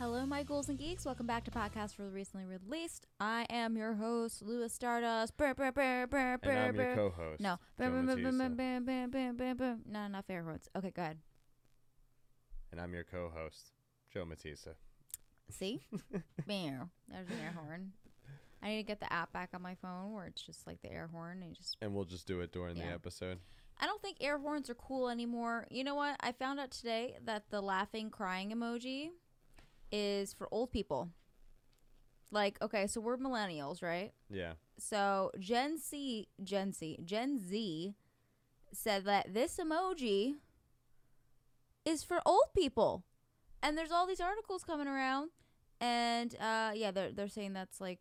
Hello, my ghouls and geeks. Welcome back to Podcast for the Recently Released. I am your host, Lewis Stardust. Brr, brr, brr, brr, And I'm brr, your co-host. No. Joe Brr, brr, brr, brr, Matissa. brr, brr, brr, brr, brr. No, not fair horns. Okay, go ahead. And I'm your co-host, Joe Matissa. See? Meow. There's an air horn. I need to get the app back on my phone where it's just like the air horn and you just And we'll just do it during the Yeah. episode. I don't think air horns are cool anymore. You know what? I found out today that the laughing crying emoji is for old people. Like, okay, so we're millennials, right? Yeah. So Gen Z, Gen Z, Gen Z said that this emoji is for old people. And there's all these articles coming around and uh yeah, they're they're saying that's like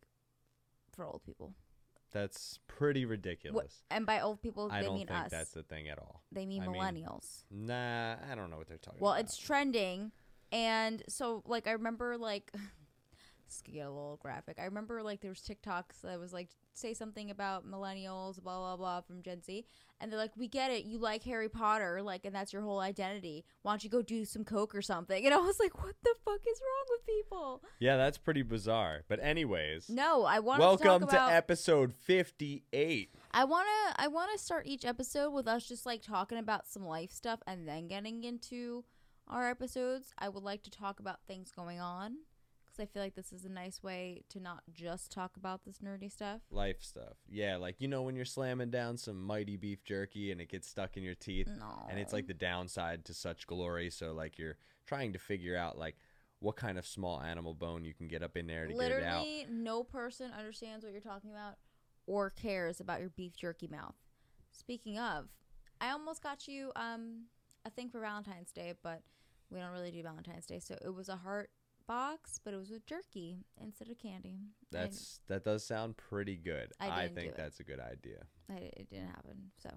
for old people. That's pretty ridiculous. And by old people I they don't mean think us. that's the thing at all. they mean I mean, millennials. Nah, I don't know what they're talking Well, about. it's trending, and so like I remember like this could get a little graphic. I remember like there was TikToks that was like say something about millennials, blah blah blah from Gen Z, and they're like, "We get it, you like Harry Potter, like, and that's your whole identity. Why don't you go do some coke or something?" And I was like, "What the fuck is wrong with people?" Yeah, that's pretty bizarre. But anyways, No, I want welcome to talk to episode 58. I want to I want to start each episode with us just like talking about some life stuff and then getting into our episodes. I would like to talk about things going on cuz I feel like this is a nice way to not just talk about this nerdy stuff. Life stuff. Yeah, like you know when you're slamming down some mighty beef jerky and it gets stuck in your teeth No. and it's like the downside to such glory, so like you're trying to figure out like what kind of small animal bone you can get up in there to get it out. literally no person understands what you're talking about or cares about your beef jerky mouth. Speaking of, I almost got you um a thing for Valentine's Day, but we don't really do Valentine's Day, so it was a heart box, but it was with jerky instead of candy. That's that does sound pretty good. I I, think that's a good idea. I, it didn't happen. So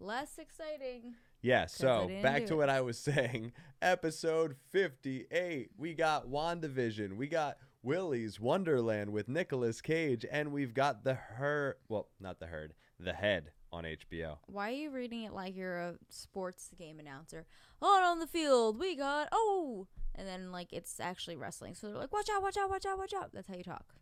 less exciting. Yeah, so back to it. what I was saying. Episode 58. We got WandaVision. We got Willy's Wonderland with Nicolas Cage. And we've got The Herd. Well, not The Herd. The Head on HBO. Why are you reading it like you're a sports game announcer? On on the field, we got oh, and then like it's actually wrestling. So they're like, watch out, watch out, watch out, watch out. That's how you talk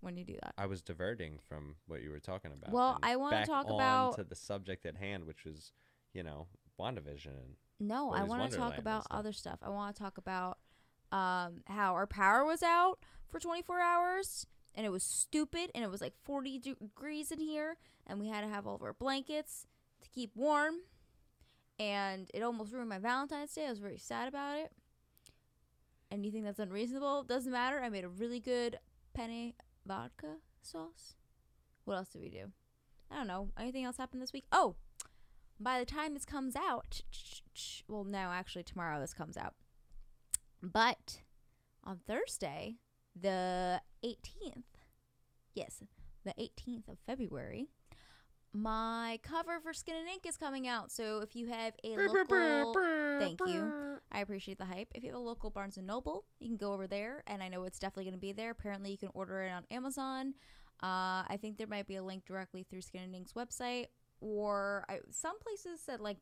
when you do that. I was diverting from what you were talking about. Well, I wanna talk on about- to the subject at hand, which was, you know, WandaVision. And No, I want to talk about other stuff. I want to talk about um how our power was out for 24 hours and it was stupid and it was like 40 degrees in here and we had to have all of our blankets to keep warm and it almost ruined my Valentine's Day. I was very sad about it. Think that's unreasonable? Doesn't matter. I made a really good penne vodka sauce. What else did we do? I don't know. Anything else happened this week? Oh, by the time this comes out, well, no, actually, tomorrow this comes out. But on Thursday, the 18th, yes, the 18th of February, my cover for Skin and Ink is coming out. So if you have a local, thank you. I appreciate the hype. If you have a local Barnes and Noble, you can go over there, and I know it's definitely going to be there. Apparently, you can order it on Amazon. Uh, I think there might be a link directly through Skin and Ink's website, or I, some places said like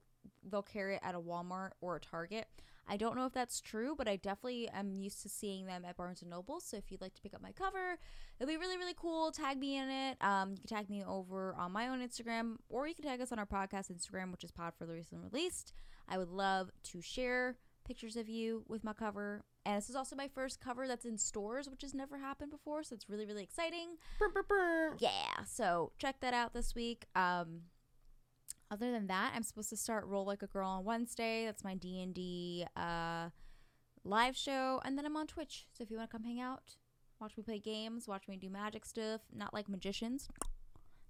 they'll carry it at a Walmart or a Target. I don't know if that's true, but I definitely am used to seeing them at Barnes and Noble. So if you'd like to pick up my cover, it'll be really really cool. Tag me in it. Um, you can tag me over on my own Instagram, or you can tag us on our podcast Instagram, which is Pod for the Recently Released. I would love to share pictures of you with my cover. And this is also my first cover that's in stores, which has never happened before, so it's really really exciting. Yeah, so check that out this week. Um, other than that, I'm supposed to start Roll Like a Girl on Wednesday. That's my D and D uh, live show, and then I'm on Twitch. So if you want to come hang out, watch me play games, watch me do magic stuff, not like magicians,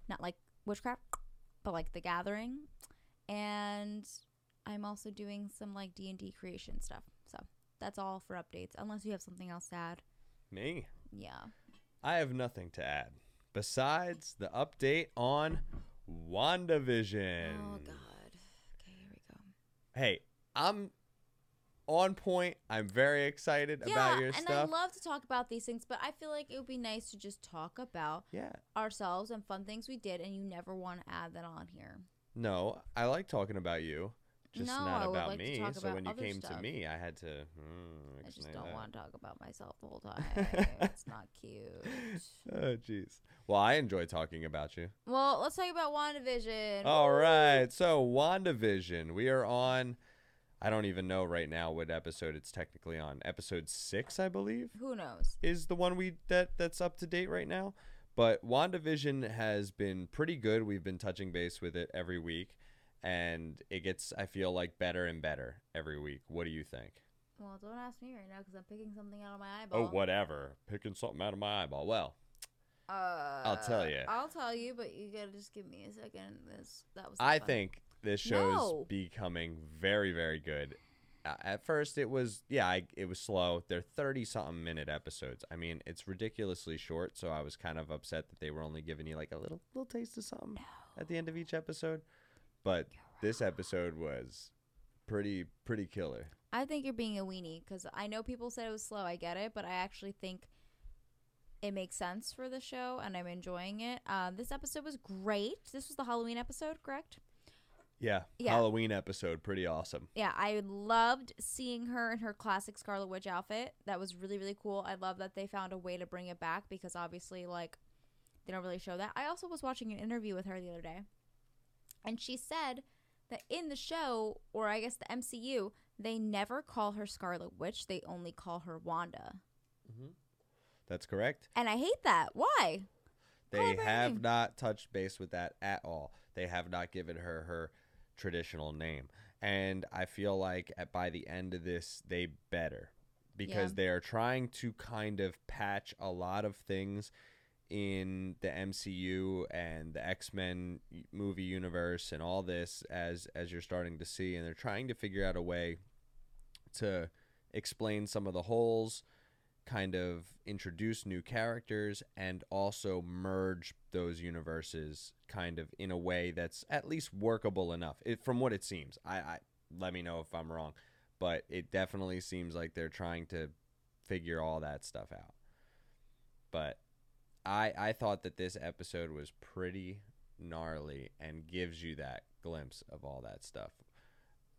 not like witchcraft, but like The Gathering, and I'm also doing some like D and D creation stuff. So that's all for updates, unless you have something else to add. Me? Yeah. I have nothing to add besides the update on WandaVision. Oh God. Okay, here we go. Hey, I'm on point. I'm very excited about your and stuff. And I love to talk about these things, but I feel like it would be nice to just talk about yeah. ourselves and fun things we did, and you never want to add that on here. No, I like talking about you. Just No, not about like to me. talk so about when you came to me, I had to. Hmm, I just don't that. want to talk about myself the whole time. it's not cute. Oh, jeez. Well, I enjoy talking about you. Well, let's talk about WandaVision. All Woo! right. So, WandaVision. We are on. I don't even know right now what episode it's technically on. Episode six, I believe, Who knows? is the one we that that's up to date right now. But WandaVision has been pretty good. We've been touching base with it every week, and it gets I feel like better and better every week. What do you think? Well, don't ask me right now because I'm picking something out of my eyeball. Oh, whatever. Picking something out of my eyeball. Well, Uh, I'll tell you. I'll tell you, but you gotta just give me a second. This that was. I fun. think this show's No. becoming very, very good. Uh, at first, it was yeah, I, it was slow. They're thirty something minute episodes. I mean, it's ridiculously short. So I was kind of upset that they were only giving you like a little little taste of something at the end of each episode. But this episode was pretty pretty killer. I think you're being a weenie because I know people said it was slow. I get it, but I actually think it makes sense for the show, and I'm enjoying it. Um, this episode was great. This was the Halloween episode, correct? Yeah, Yeah. Halloween episode, pretty awesome. Yeah, I loved seeing her in her classic Scarlet Witch outfit. That was really, really cool. I love that they found a way to bring it back because obviously, like, they don't really show that. I also was watching an interview with her the other day, and she said that in the show, or I guess the MCU, they never call her Scarlet Witch, they only call her Wanda. Mm-hmm. That's correct. And I hate that. Why? They have not touched base with that at all. They have not given her her traditional name. And I feel like at, by the end of this, they better because Yeah. they are trying to kind of patch a lot of things in the MCU and the X-Men movie universe and all this as as you're starting to see and they're trying to figure out a way to explain some of the holes kind of introduce new characters and also merge those universes kind of in a way that's at least workable enough. It, from what it seems I, I let me know if i'm wrong but it definitely seems like they're trying to figure all that stuff out. But i i thought that this episode was pretty gnarly and gives you that glimpse of all that stuff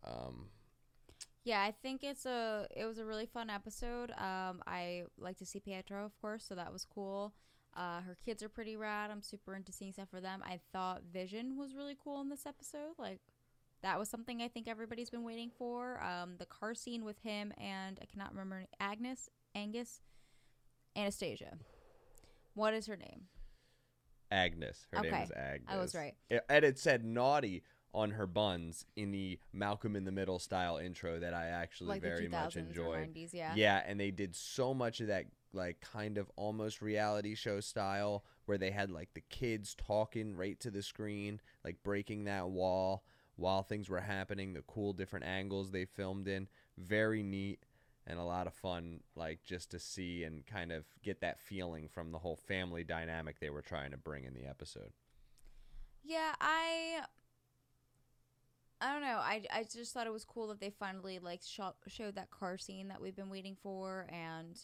um Yeah, I think it's a it was a really fun episode. Um, I like to see Pietro, of course, so that was cool. Uh, her kids are pretty rad. I'm super into seeing stuff for them. I thought Vision was really cool in this episode. Like that was something I think everybody's been waiting for. Um, the car scene with him and I cannot remember Agnes, Angus, Anastasia. What is her name? Agnes. Her name is Agnes. I was right. And it said naughty on her buns in the Malcolm in the Middle style intro that I actually like very the 2000s much enjoyed. 90s, yeah. Yeah, and they did so much of that like kind of almost reality show style where they had like the kids talking right to the screen, like breaking that wall while things were happening, the cool different angles they filmed in. Very neat and a lot of fun like just to see and kind of get that feeling from the whole family dynamic they were trying to bring in the episode. Yeah, I I don't know. I, I just thought it was cool that they finally like sho- showed that car scene that we've been waiting for and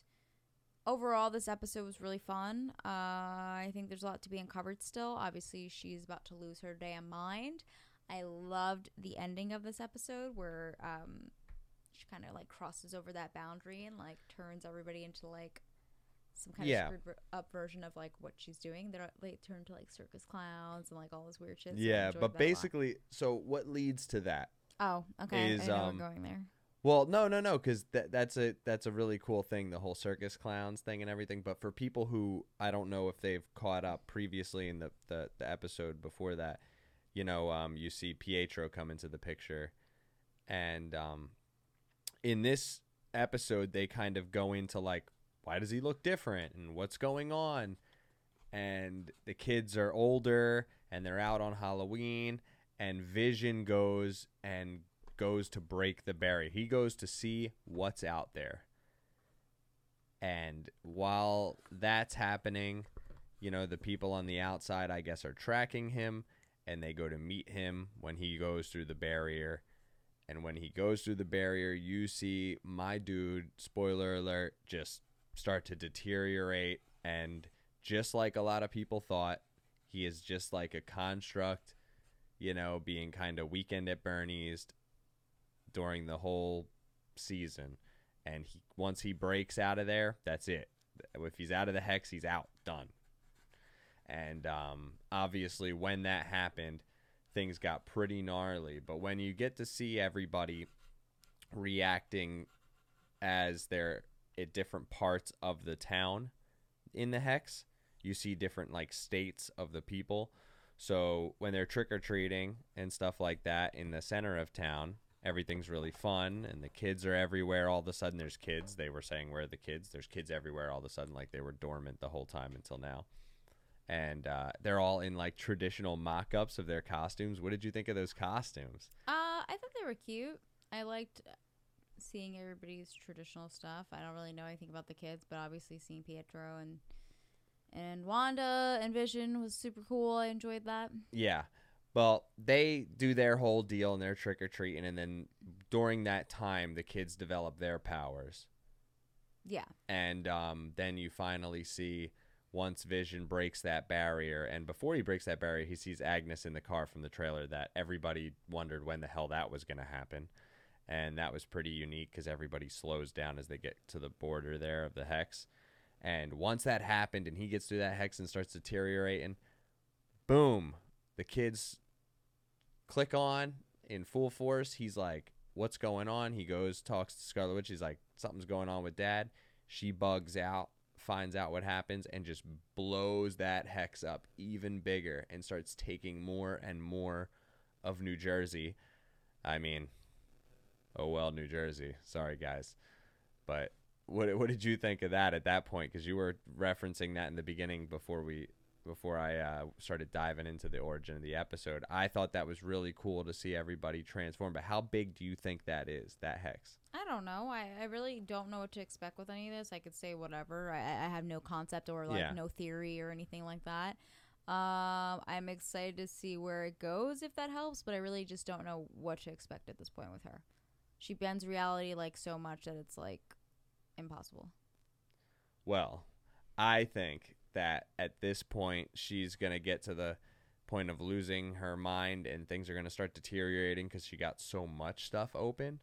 overall this episode was really fun. Uh I think there's a lot to be uncovered still. Obviously, she's about to lose her damn mind. I loved the ending of this episode where um she kind of like crosses over that boundary and like turns everybody into like some kind Yeah. of screwed up version of like what she's doing. They're they turn to like circus clowns and like all this weird shit. so yeah, but that a lot. basically, so what leads to that? oh, okay, is, I know um, we're going there. Well, no, no, no, because that that's a that's a really cool thing, the whole circus clowns thing and everything. But for people who I don't know if they've caught up previously in the the, the episode before that, you know, um, you see Pietro come into the picture, and um, in this episode they kind of go into like, why does he look different and what's going on, and the kids are older and they're out on Halloween, and Vision goes and goes to break the barrier. He goes to see what's out there. And while that's happening, you know, the people on the outside, I guess, are tracking him and they go to meet him when he goes through the barrier. And when he goes through the barrier, you see my dude, spoiler alert, just start to deteriorate. And just like a lot of people thought, he is just like a construct, you know, being kind of weekend at Bernie's, during the whole season. And he once he breaks out of there, that's it. If he's out of the hex, he's out. Done. And um, obviously, when that happened, things got pretty gnarly. But when you get to see everybody reacting as they're at different parts of the town in the hex, you see different like states of the people. So when they're trick or treating and stuff like that in the center of town, everything's really fun and the kids are everywhere. All of a sudden, there's kids. They were saying, Where are the kids? There's kids everywhere all of a sudden, like they were dormant the whole time until now. And uh, they're all in like traditional mock ups of their costumes. What did you think of those costumes? Uh, I thought they were cute. I liked seeing everybody's traditional stuff. I don't really know anything about the kids, but obviously seeing Pietro and and Wanda and Vision was super cool. I enjoyed that. Yeah. Well, they do their whole deal and their trick or treating, and then during that time, the kids develop their powers. Yeah. And um, then you finally see once Vision breaks that barrier, and before he breaks that barrier, he sees Agnes in the car from the trailer that everybody wondered when the hell that was going to happen. And that was pretty unique because everybody slows down as they get to the border there of the hex. And once that happened and he gets through that hex and starts deteriorating, boom, the kids click on in full force. He's like, What's going on? He goes, talks to Scarlet Witch. He's like, Something's going on with dad. She bugs out, finds out what happens, and just blows that hex up even bigger and starts taking more and more of New Jersey. I mean, oh well, New Jersey. Sorry, guys. But what what did you think of that at that point? Because you were referencing that in the beginning before we before I uh, started diving into the origin of the episode. I thought that was really cool to see everybody transform. But how big do you think that is? That hex? I don't know. I, I really don't know what to expect with any of this. I could say whatever. I, I have no concept or like Yeah. no theory or anything like that. Um, I'm excited to see where it goes if that helps, but I really just don't know what to expect at this point with her. She bends reality like so much that it's like impossible. Well, I think that at this point she's gonna get to the point of losing her mind and things are gonna start deteriorating because she got so much stuff open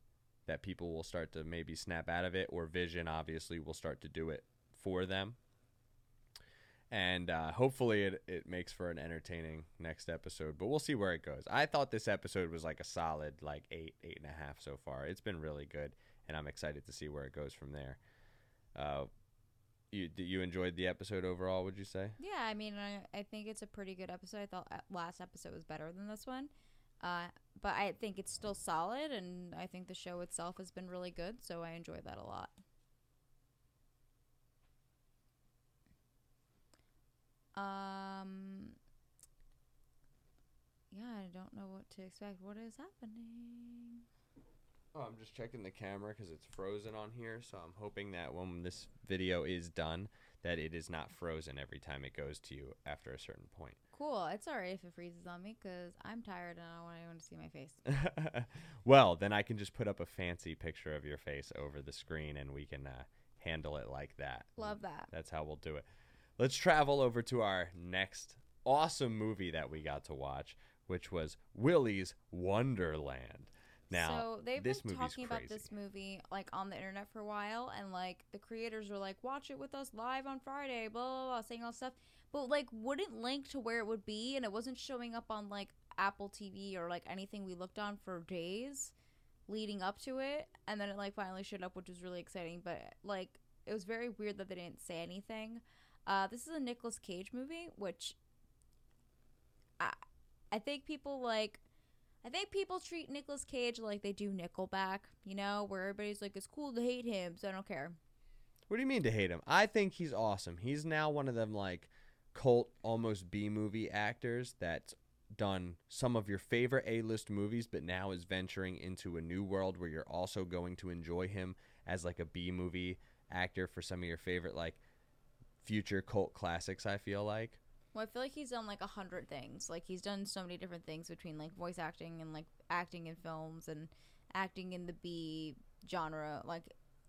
that people will start to maybe snap out of it, or Vision obviously will start to do it for them. And uh, hopefully it, it makes for an entertaining next episode, but we'll see where it goes. I thought this episode was like a solid like eight, eight and a half so far. It's been really good, and I'm excited to see where it goes from there. Uh, you you enjoyed the episode overall? Would you say? Yeah, I mean, I, I think it's a pretty good episode. I thought uh, last episode was better than this one. Uh, but I think it's still solid, and I think the show itself has been really good, so I enjoy that a lot. Um, yeah, I don't know what to expect. What is happening? Oh, I'm just checking the camera because it's frozen on here. So I'm hoping that when this video is done, that it is not frozen every time it goes to you after a certain point. Cool. It's alright if it freezes on me because I'm tired and I don't want anyone to see my face. well, then I can just put up a fancy picture of your face over the screen, and we can uh, handle it like that. Love that. That's how we'll do it. Let's travel over to our next awesome movie that we got to watch, which was Willy's Wonderland. Now, so they've been talking about this movie like on the internet for a while, and like the creators were like, "Watch it with us live on Friday," blah blah blah, saying all stuff, but like wouldn't link to where it would be, and it wasn't showing up on like Apple TV or like anything we looked on for days leading up to it, and then it like finally showed up, which was really exciting. But like it was very weird that they didn't say anything. Uh, this is a Nicolas Cage movie, which I I think people like. I think people treat Nicolas Cage like they do Nickelback, you know, where everybody's like, it's cool to hate him, so I don't care. What do you mean to hate him? I think he's awesome. He's now one of them like cult almost B movie actors that's done some of your favorite A-list movies but now is venturing into a new world where you're also going to enjoy him as like a B movie actor for some of your favorite like future cult classics, I feel like. Well, I feel like he's done like a hundred things. Like he's done so many different things between like voice acting and like acting in films and acting in the B genre. Like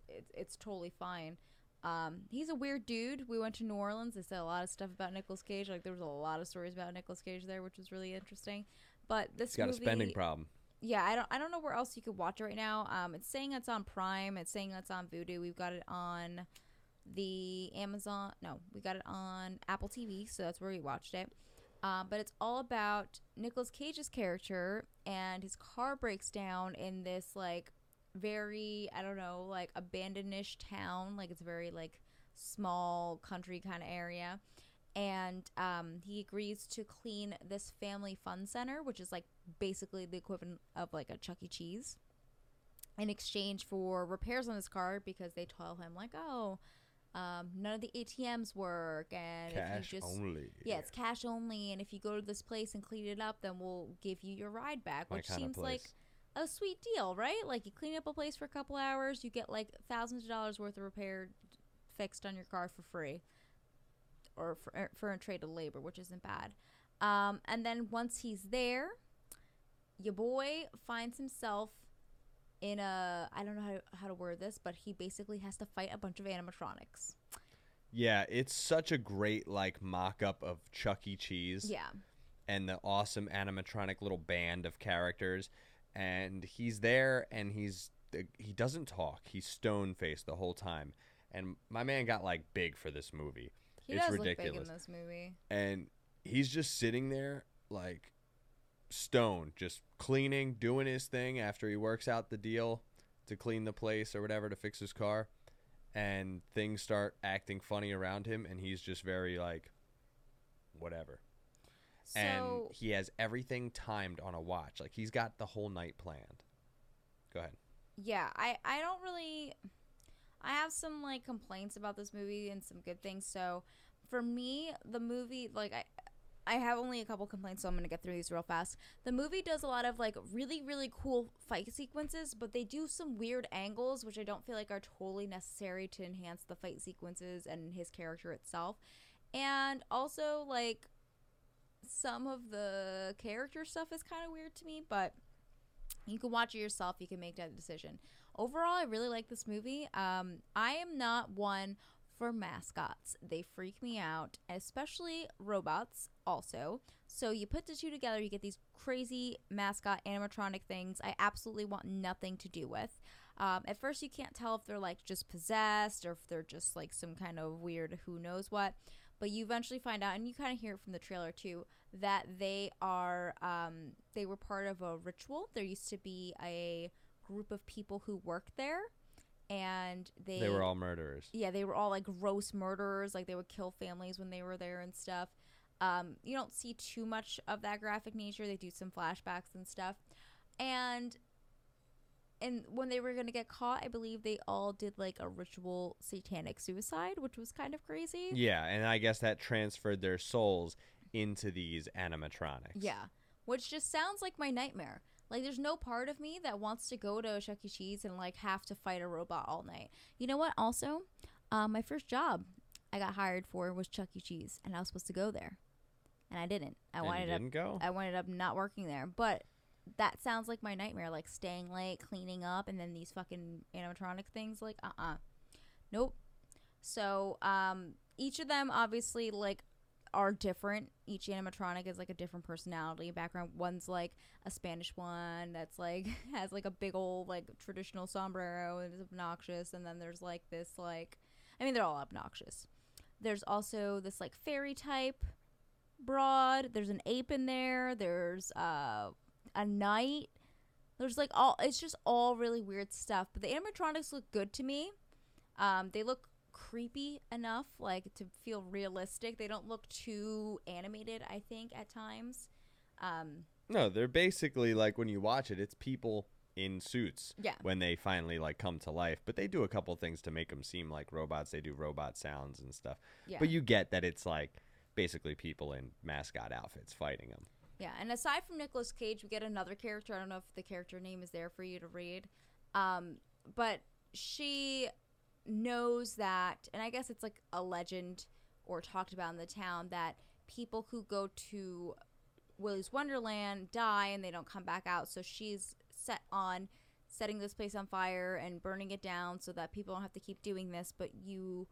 it's it's totally fine. Um, he's a weird dude. We went to New Orleans. They said a lot of stuff about Nicolas Cage. Like there was a lot of stories about Nicolas Cage there, which was really interesting. But this He's got movie, a spending problem. yeah, I don't I don't know where else you could watch it right now. Um, it's saying it's on Prime. It's saying it's on Vudu. We've got it on the Amazon. No, we got it on Apple TV, so that's where we watched it. Um, but it's all about Nicolas Cage's character, and his car breaks down in this like very I don't know like abandonedish town. Like it's very like small country kind of area. And um, he agrees to clean this family fun center, which is like basically the equivalent of like a Chuck E. Cheese, in exchange for repairs on his car because they tell him like, oh, um, none of the ATMs work, and Cash if you just only. yeah, it's cash only, and if you go to this place and clean it up, then we'll give you your ride back, My which seems like a sweet deal, right? Like you clean up a place for a couple hours, you get like thousands of dollars worth of repair fixed on your car for free, or for er, for a trade of labor, which isn't bad. Um, and then once he's there, your boy finds himself in a I don't know how to, how to word this, but he basically has to fight a bunch of animatronics. Yeah, it's such a great like mock-up of Chuck E. Cheese Yeah, and the awesome animatronic little band of characters, and he's there and he's uh, he doesn't talk. He's stone faced the whole time, and my man got like big for this movie, he It's does ridiculous. look big in this movie. and he's just sitting there like stone, just cleaning, doing his thing after he works out the deal to clean the place or whatever to fix his car, and things start acting funny around him, and he's just very like whatever and So he has everything timed on a watch. Like he's got the whole night planned. Go ahead. yeah, I I don't really. I have some like complaints about this movie and some good things. So for me, the movie like I. I have only a couple complaints, so I'm gonna get through these real fast. The movie does a lot of like really, really cool fight sequences, but they do some weird angles, which I don't feel like are totally necessary to enhance the fight sequences and his character itself. And also, like, some of the character stuff is kind of weird to me, but you can watch it yourself. You can make that decision. Overall, I really like this movie. Um, I am not one for mascots. They freak me out, especially robots also. So you put the two together, you get these crazy mascot animatronic things I absolutely want nothing to do with. Um, at first, you can't tell if they're like just possessed or if they're just like some kind of weird who knows what. But you eventually find out, and you kind of hear it from the trailer too, that they are um, they were part of a ritual. There used to be a group of people who worked there, and they They were all murderers. yeah they were all like gross murderers. Like they would kill families when they were there and stuff. Um, you don't see too much of that graphic nature. They do some flashbacks and stuff, and and when they were gonna get caught, I believe they all did like a ritual satanic suicide, which was kind of crazy. Yeah, and I guess that transferred their souls into these animatronics. Yeah. Which just sounds like my nightmare. Like there's no part of me that wants to go to Chuck E. Cheese and like have to fight a robot all night. You know what? Also, um, my first job I got hired for was Chuck E. Cheese, and I was supposed to go there, and I didn't. I And wanted didn't go. I ended up not working there, but that sounds like my nightmare. Like staying late, cleaning up, and then these fucking animatronic things. Like, uh, uh nope. So, um, each of them obviously like are different. Each animatronic is like a different personality background. One's like a Spanish one that's like has like a big old like traditional sombrero and is obnoxious, and then there's like this like, I mean they're all obnoxious. There's also this like fairy type broad. There's an ape in there. There's uh a knight. There's like all it's just all really weird stuff. But the animatronics look good to me. Um, they look creepy enough, like to feel realistic. They don't look too animated. I think at times. Um, No, they're basically like when you watch it, it's people in suits yeah, when they finally like come to life. But they do a couple things to make them seem like robots. They do robot sounds and stuff. yeah, But you get that it's like basically people in mascot outfits fighting them. yeah. And aside from Nicolas Cage, we get another character. I don't know if the character name is there for you to read, um, but she knows that, and I guess it's like a legend or talked about in the town that people who go to Willy's Wonderland die and they don't come back out. So she's set on setting this place on fire and burning it down so that people don't have to keep doing this, but you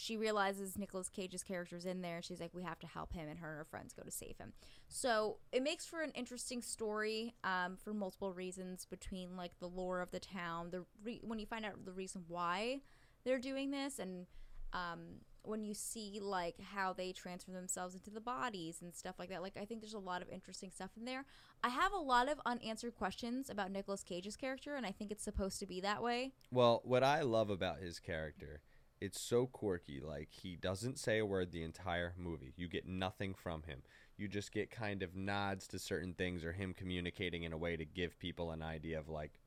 she realizes Nicolas Cage's character's in there. She's like, we have to help him, and her and her friends go to save him. So it makes for an interesting story um, for multiple reasons between like the lore of the town, the re- when you find out the reason why they're doing this, and um, when you see like how they transfer themselves into the bodies and stuff like that. Like I think there's a lot of interesting stuff in there. I have a lot of unanswered questions about Nicolas Cage's character, and I think it's supposed to be that way. Well, what I love about his character, it's so quirky. Like he doesn't say a word the entire movie. You get nothing from him. You just get kind of nods to certain things or him communicating in a way to give people an idea of like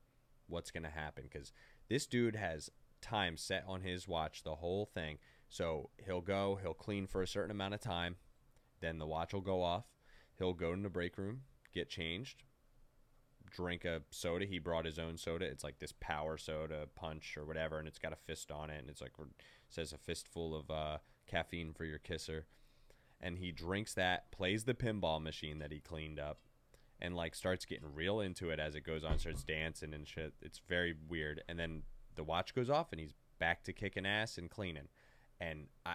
what's going to happen cuz this dude has time set on his watch the whole thing. So he'll go, he'll clean for a certain amount of time, then the watch will go off. He'll go in the break room, get changed, drink a soda. He brought his own soda. It's like this power soda punch or whatever, and it's got a fist on it, and it's like says a fistful of uh, caffeine for your kisser. And he drinks that, plays the pinball machine that he cleaned up, and like starts getting real into it as it goes on, starts dancing and shit. It's very weird. And then the watch goes off, and he's back to kicking ass and cleaning. And I,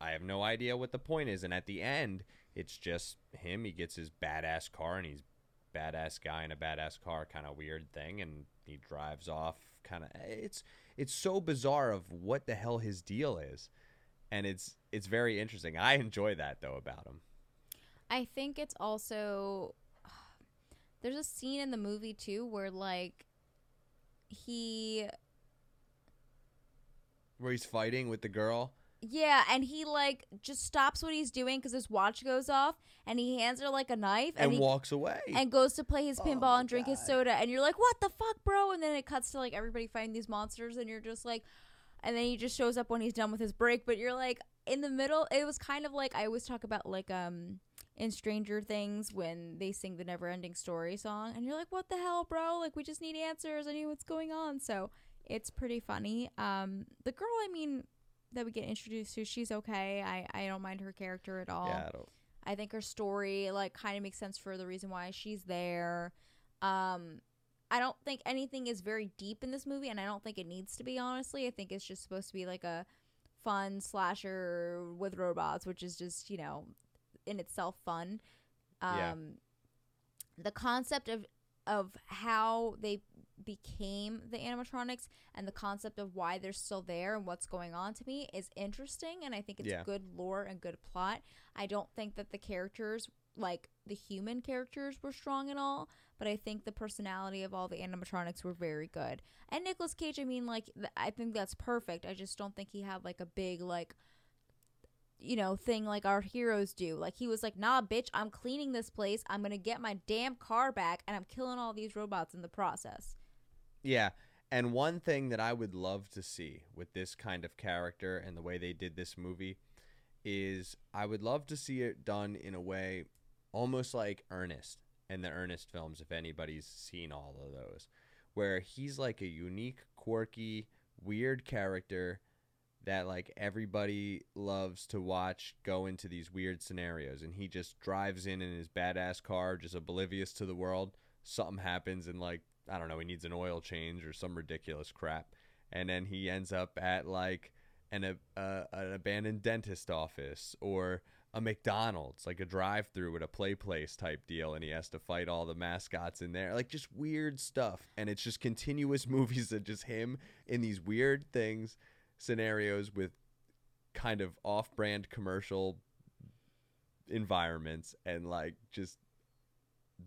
I have no idea what the point is. And at the end, it's just him. He gets his badass car, and he's badass guy in a badass car kind of weird thing and he drives off kind of it's it's so bizarre of what the hell his deal is. And it's it's very interesting. I enjoy that though about him. I think it's also there's a scene in the movie too where like he where he's fighting with the girl yeah, and he like just stops what he's doing because his watch goes off, and he hands her like a knife, and, he, walks away and goes to play his Oh pinball my and drink his soda, and you're like, "What the fuck, bro?" And then it cuts to like everybody fighting these monsters, and you're just like, and then he just shows up when he's done with his break, but you're like in the middle. It was kind of like I always talk about like um in Stranger Things when they sing the Never Ending Story song, and you're like, "What the hell, bro? Like we just need answers. I need what's going on." So it's pretty funny. Um, the girl, I mean. That we get introduced to, she's okay. I, I don't mind her character at all. yeah I don't, I think her story like kind of makes sense for the reason why she's there. Um I don't think anything is very deep in this movie and I don't think it needs to be honestly. I think it's just supposed to be like a fun slasher with robots, which is just, you know, in itself fun. Um Yeah. the concept of of how they became the animatronics and the concept of why they're still there and what's going on to me is interesting and I think it's Yeah. good lore and good plot. I don't think that the characters like the human characters were strong at all, but I think the personality of all the animatronics were very good. And Nicolas Cage, I mean like th- I think that's perfect. I just don't think he had like a big like you know, thing like our heroes do. Like he was like, "Nah, bitch, I'm cleaning this place. I'm going to get my damn car back and I'm killing all these robots in the process." Yeah and one thing that i would love to see with this kind of character and the way they did this movie is i would love to see it done in a way almost like ernest and the ernest films if anybody's seen all of those where he's like a unique quirky weird character that like everybody loves to watch go into these weird scenarios and he just drives in in his badass car just oblivious to the world. Something happens and like i don't know he needs an oil change or some ridiculous crap and then he ends up at like an, a, uh, an abandoned dentist office or a McDonald's, like a drive through at a play place type deal, and he has to fight all the mascots in there. Like just weird stuff. And it's just continuous movies of just him in these weird things, scenarios with kind of off brand commercial environments and like just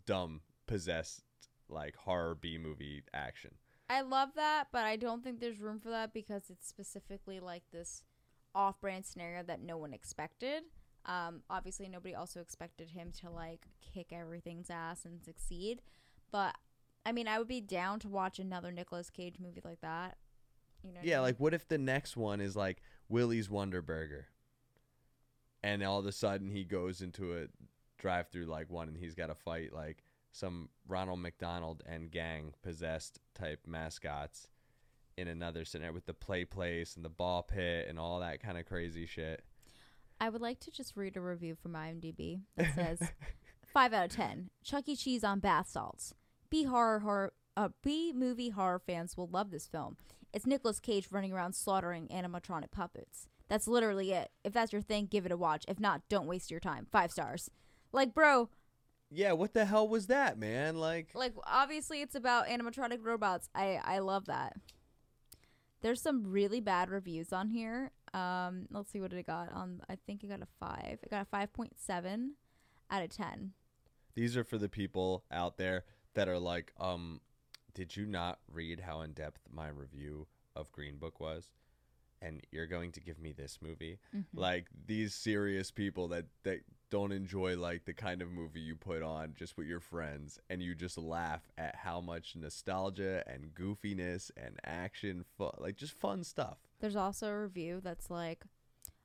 dumb, possessed, like horror B movie action. I love that, but I don't think there's room for that because it's specifically like this off-brand scenario that no one expected. Um, obviously, nobody also expected him to like kick everything's ass and succeed. But I mean, I would be down to watch another Nicolas Cage movie like that. You know? I Yeah, mean? like what if the next one is like Willy's Wonder Burger, and all of a sudden he goes into a drive-through like one, and he's got to fight like some Ronald McDonald and gang possessed type mascots in another scenario with the play place and the ball pit and all that kind of crazy shit. I would like to just read a review from IMDb that says five out of ten. Chuck E. Cheese on bath salts. B horror horror. Uh, B movie horror fans will love this film. It's Nicolas Cage running around slaughtering animatronic puppets. That's literally it. If that's your thing, give it a watch. If not, don't waste your time. Five stars. Like, bro, Yeah, what the hell was that, man? Like, like obviously it's about animatronic robots. I I love that. There's some really bad reviews on here. Um, let's see what it got on. I think it got a five. It got a five point seven out of ten. these are for the people out there that are like, um, did you not read how in depth my review of Green Book was? And you're going to give me this movie? Like these serious people that that don't enjoy like the kind of movie you put on just with your friends and you just laugh at how much nostalgia and goofiness and action fu- like just fun stuff. There's also a review that's like,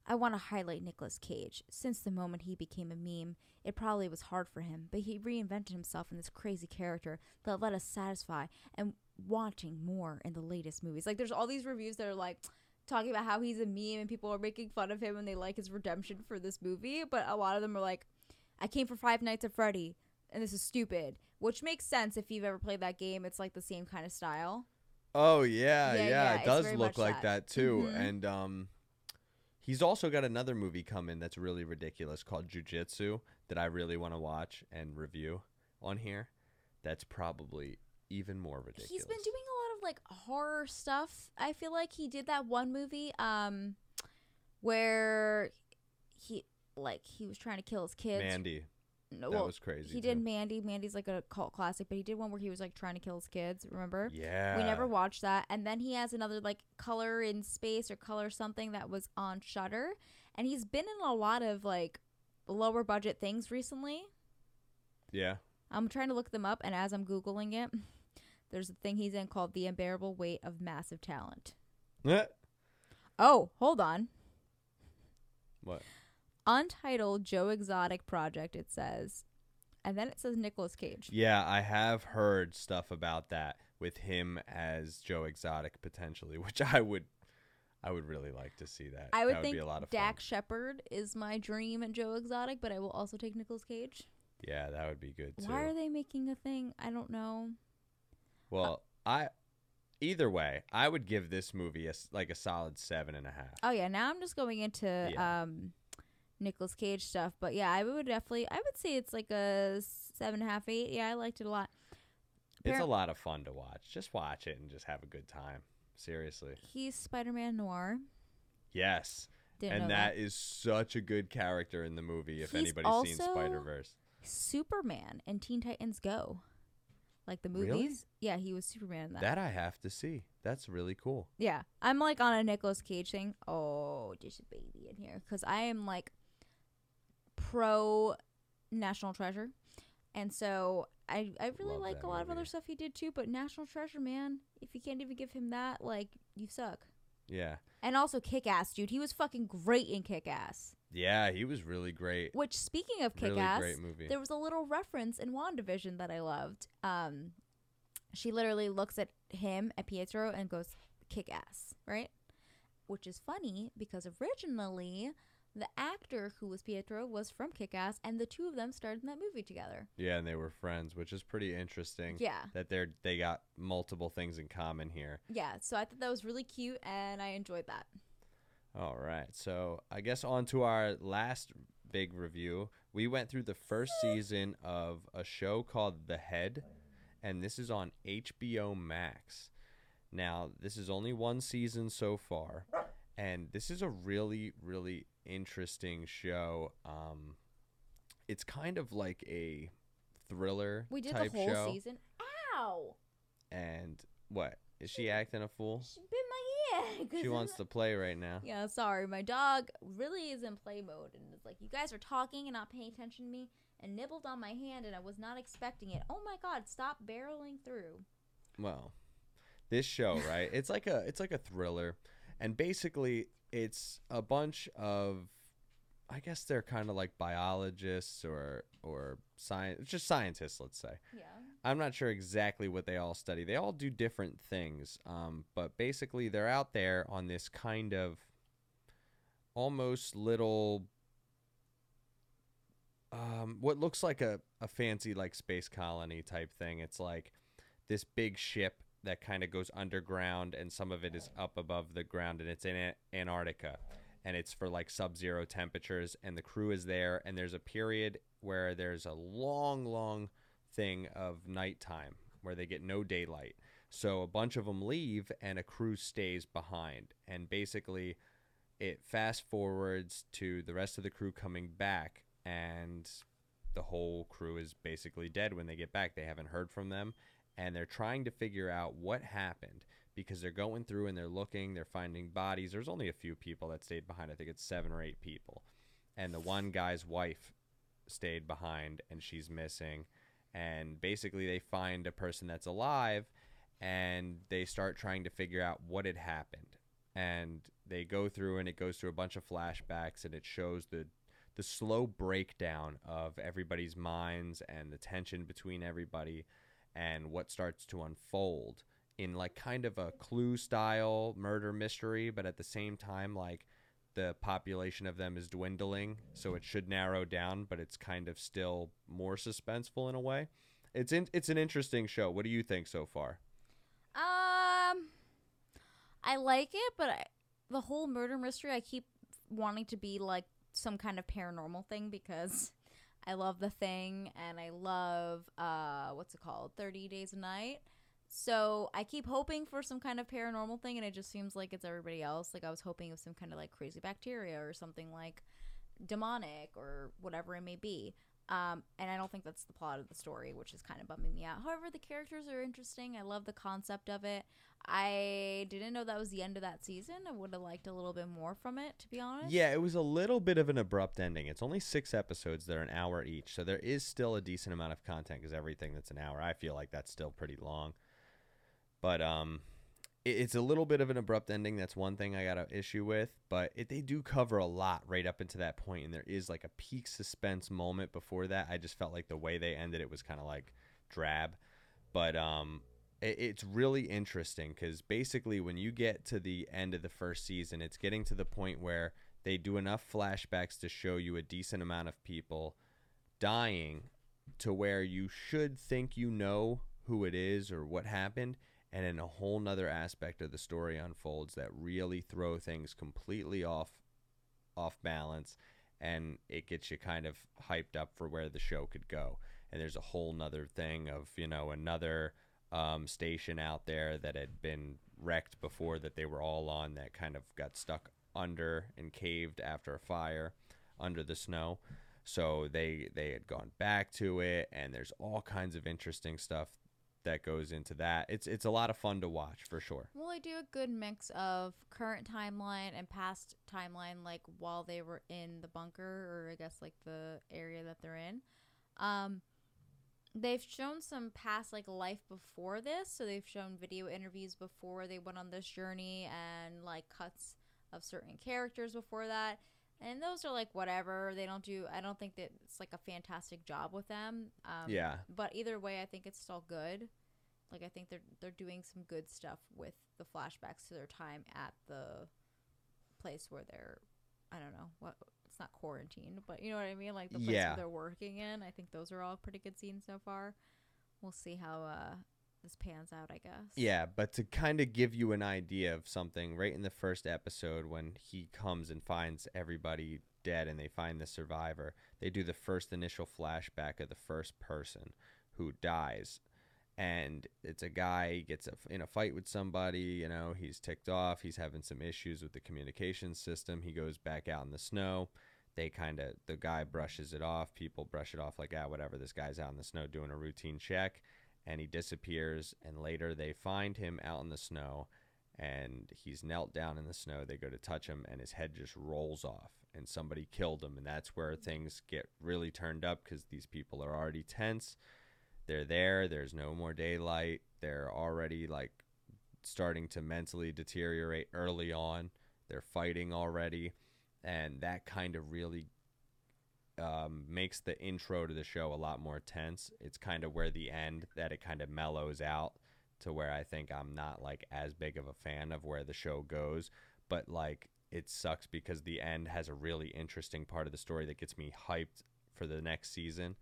I want to highlight Nicolas Cage. Since the moment he became a meme, it probably was hard for him, but he reinvented himself in this crazy character that let us satisfy and wanting more in the latest movies. Like, there's all these reviews that are like, talking about how he's a meme and people are making fun of him and they like his redemption for this movie, but a lot of them are like, I came for Five Nights at Freddy and this is stupid, which makes sense if you've ever played that game. It's like the same kind of style. Oh yeah, Yeah, yeah, yeah, it does look like that. that, too. Mhm. And um he's also got another movie coming that's really ridiculous called Jiu Jitsu that I really want to watch and review on here. That's probably even more ridiculous. He's been doing a lot of like horror stuff. I feel like he did that one movie um where he like he was trying to kill his kids. Mandy. no, that well, was crazy. he too. did Mandy. Mandy's like a cult classic, but he did one where he was like trying to kill his kids, remember? Yeah. We never watched that. And then he has another like color in space or color something that was on Shudder. And he's been in a lot of like lower budget things recently. Yeah. I'm trying to look them up, and as I'm googling it, there's a thing he's in called "The Unbearable Weight of Massive Talent." Eh. Oh, hold on. What? Untitled Joe Exotic project. It says, and then it says Nicolas Cage. Yeah, I have heard stuff about that with him as Joe Exotic potentially, which I would I would really like to see that. I would that think be a lot of Dax Shepard is my dream at Joe Exotic, but I will also take Nicolas Cage. Yeah, that would be good too. Why are they making a thing? I don't know. Well, I either way, I would give this movie a like a solid seven and a half. Oh yeah, now I'm just going into Yeah. um Nicolas Cage stuff, but yeah, I would definitely I would say it's like a seven and a half, eight. Yeah, I liked it a lot. It's a lot of fun to watch. Just watch it and just have a good time. Seriously. He's Spider-Man Noir. Yes. Didn't and that. that is such a good character in the movie if He's anybody's seen Spider Verse. Superman and Teen Titans Go, like the movies. Really? Yeah, he was Superman in that. That I have to see. That's really cool. Yeah, I'm like on a Nicolas Cage thing. Oh, just a baby in here because I am like pro National Treasure, and so I I really Love like a lot of other stuff he did too. But National Treasure, man, if you can't even give him that, like you suck. Yeah. And also Kick Ass, dude. He was fucking great in Kick Ass. Yeah, he was really great. Which, speaking of Kick Really Ass, there was a little reference in WandaVision that I loved. Um, she literally looks at him at Pietro and goes, "Kick ass," right? Which is funny because originally the actor who was Pietro was from Kick Ass, and the two of them starred in that movie together. Yeah, and they were friends, which is pretty interesting. Yeah, That they're they got multiple things in common here. yeah. So I thought that was really cute, and I enjoyed that. All right. So I guess on to our last big review. We went through the first season of a show called The Head, and this is on HBO Max. Now, this is only one season so far, and this is a really, really interesting show. Um, it's kind of like a thriller We did type the whole show. season. Ow! And what? Is she acting a fool? She 'cause She wants to play right now. Yeah, sorry. My dog really is in play mode and it's like, you guys are talking and not paying attention to me and nibbled on my hand and I was not expecting it. Oh my god, stop barreling through. well this show right it's like a it's like a thriller and basically it's a bunch of i guess they're kind of like biologists or or science just scientists let's say Yeah. I'm not sure exactly what they all study. They all do different things um, but basically they're out there on this kind of almost little um, what looks like a, a fancy like space colony type thing. It's like this big ship that kind of goes underground and some of it is up above the ground and it's in A- Antarctica. and it's for like sub-zero temperatures and the crew is there. And there's a period where there's a long long thing of nighttime where they get no daylight so a bunch of them leave and a crew stays behind and basically it fast forwards to the rest of the crew coming back and the whole crew is basically dead when they get back they haven't heard from them and they're trying to figure out what happened because they're going through and they're looking, they're finding bodies. There's only a few people that stayed behind. I think it's seven or eight people. And the one guy's wife stayed behind and she's missing. And basically, they find a person that's alive and they start trying to figure out what had happened. And they go through and it goes through a bunch of flashbacks and it shows the the slow breakdown of everybody's minds and the tension between everybody and what starts to unfold in like kind of a clue style murder mystery, but at the same time, like the population of them is dwindling, so it should narrow down, but it's kind of still more suspenseful in a way. It's in, it's an interesting show. What do you think so far? Um, I like it, but I, the whole murder mystery, I keep wanting to be like some kind of paranormal thing because I love the thing and I love uh what's it called? 30 Days of Night. So I keep hoping for some kind of paranormal thing, and it just seems like it's everybody else. Like I was hoping of some kind of like crazy bacteria or something like demonic or whatever it may be. Um, and I don't think that's the plot of the story, which is kind of bumming me out. However, the characters are interesting. I love the concept of it. I didn't know that was the end of that season. I would have liked a little bit more from it, to be honest. Yeah, it was a little bit of an abrupt ending. It's only six episodes; they're an hour each, so there is still a decent amount of content because everything that's an hour, I feel like that's still pretty long. But um, it, it's a little bit of an abrupt ending. That's one thing I got an issue with. But it, they do cover a lot right up into that point, and there is like a peak suspense moment before that. I just felt like the way they ended it was kind of like drab. But um, it, it's really interesting because basically when you get to the end of the first season, it's getting to the point where they do enough flashbacks to show you a decent amount of people dying to where you should think you know who it is or what happened and then a whole nother aspect of the story unfolds that really throw things completely off off balance and it gets you kind of hyped up for where the show could go. And there's a whole nother thing of you know another um, station out there that had been wrecked before that they were all on that kind of got stuck under and caved after a fire under the snow. So they they had gone back to it and there's all kinds of interesting stuff that goes into that. It's it's a lot of fun to watch for sure. Well, they do a good mix of current timeline and past timeline, like while they were in the bunker, or I guess like the area that they're in. Um, they've shown some past like life before this, so they've shown video interviews before they went on this journey and like cuts of certain characters before that. And those are like whatever. They don't do. I don't think that it's like a fantastic job with them. Um, Yeah. But either way, I think it's still good. Like I think they're they're doing some good stuff with the flashbacks to their time at the place where they're. I don't know what it's not quarantined, but you know what I mean. Like the place Yeah. they're working in. I think those are all pretty good scenes so far. We'll see how uh, this pans out. I guess. Yeah, but to kind of give you an idea of something, right in the first episode, when he comes and finds everybody dead and they find the survivor, they do the first initial flashback of the first person who dies. And it's a guy gets a, in a fight with somebody, you know, he's ticked off, he's having some issues with the communication system. He goes back out in the snow. They kind of, the guy brushes it off. People brush it off like, ah, whatever. This guy's out in the snow doing a routine check and he disappears and later they find him out in the snow and he's knelt down in the snow. They go to touch him and his head just rolls off and somebody killed him and that's where mm-hmm. things get really turned up because these people are already tense. They're there. There's no more daylight. They're already like starting to mentally deteriorate early on. They're fighting already and that kind of really um, makes the intro to the show a lot more tense. It's kind of where the end that it kind of mellows out to where I think I'm not like as big of a fan of where the show goes, but like it sucks because the end has a really interesting part of the story that gets me hyped for the next season.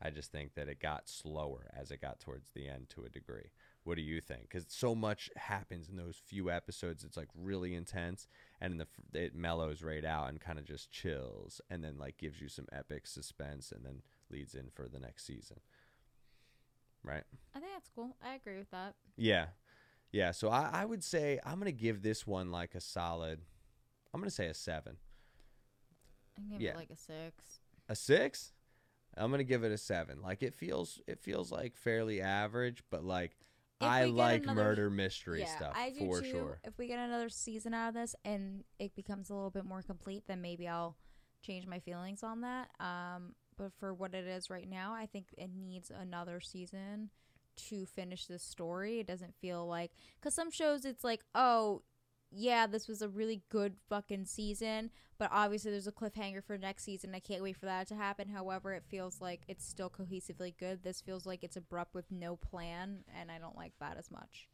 I just think that it got slower as it got towards the end to a degree. What do you think? Because so much happens in those few episodes. It's like really intense, and in the it mellows right out and kind of just chills, and then like gives you some epic suspense, and then leads in for the next season. Right? I think that's cool. I agree with that. Yeah, yeah. So I, I would say I'm gonna give this one like a solid. I'm gonna say a seven. I can give Yeah. it like a six. A six? I'm gonna give it a seven. Like it feels it feels like fairly average, but like I like another- murder mystery yeah, stuff I do for too. sure. If we get another season out of this and it becomes a little bit more complete, then maybe I'll change my feelings on that. Um, but for what it is right now, I think it needs another season to finish this story. It doesn't feel like because some shows it's like, oh, yeah, this was a really good fucking season, but obviously there's a cliffhanger for next season. I can't wait for that to happen. However, it feels like it's still cohesively good. This feels like it's abrupt with no plan, and I don't like that as much.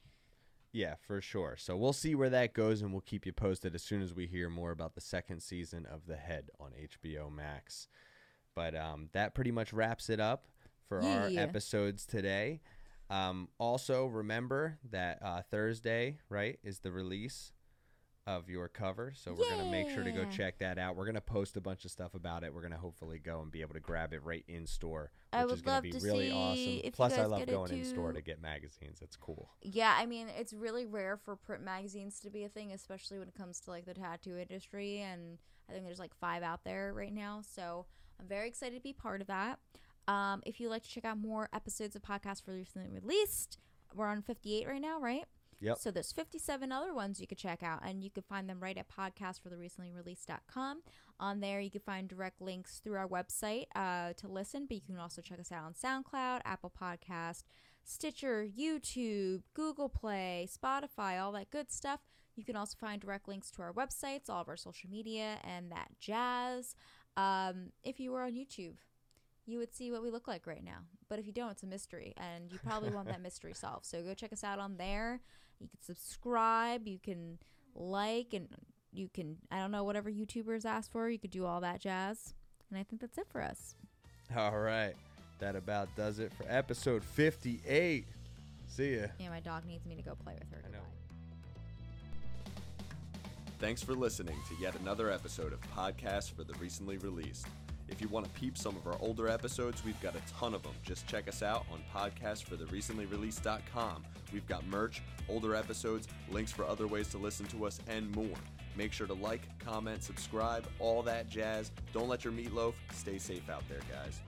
Yeah, for sure. So we'll see where that goes, and we'll keep you posted as soon as we hear more about the second season of The Head on HBO Max. But um, that pretty much wraps it up for our Yeah. episodes today. Um, also, remember that uh, Thursday, right, is the release of your cover. So we're gonna make sure to go check that out. We're gonna post a bunch of stuff about it. We're gonna hopefully go and be able to grab it right in store, which I is gonna be really awesome. Plus, I love going in store to get magazines. That's cool. Yeah, I mean, it's really rare for print magazines to be a thing, especially when it comes to like the tattoo industry. And I think there's like five out there right now. So I'm very excited to be part of that. Um, if you'd like to check out more episodes of podcasts for recently released, we're on 58 right now, right? Yep. So there's 57 other ones you could check out, and you can find them right at podcastfortherecently-released.com. On there, you can find direct links through our website uh, to listen, but you can also check us out on SoundCloud, Apple Podcast, Stitcher, YouTube, Google Play, Spotify, all that good stuff. You can also find direct links to our websites, all of our social media, and that jazz. Um, if you were on YouTube, you would see what we look like right now. But if you don't, it's a mystery, and you probably want that mystery solved. So go check us out on there. You can subscribe, you can like, and you can, I don't know, whatever YouTubers ask for, you could do all that jazz. And I think that's it for us. All right. That about does it for episode 58. See ya. Yeah, my dog needs me to go play with her. I know. Thanks for listening to yet another episode of Podcast for the Recently Released. If you want to peep some of our older episodes, we've got a ton of them. Just check us out on podcastfortherecently-released.com. We've got merch, older episodes, links for other ways to listen to us, and more. Make sure to like, comment, subscribe, all that jazz. Don't let your meatloaf. Stay safe out there, guys.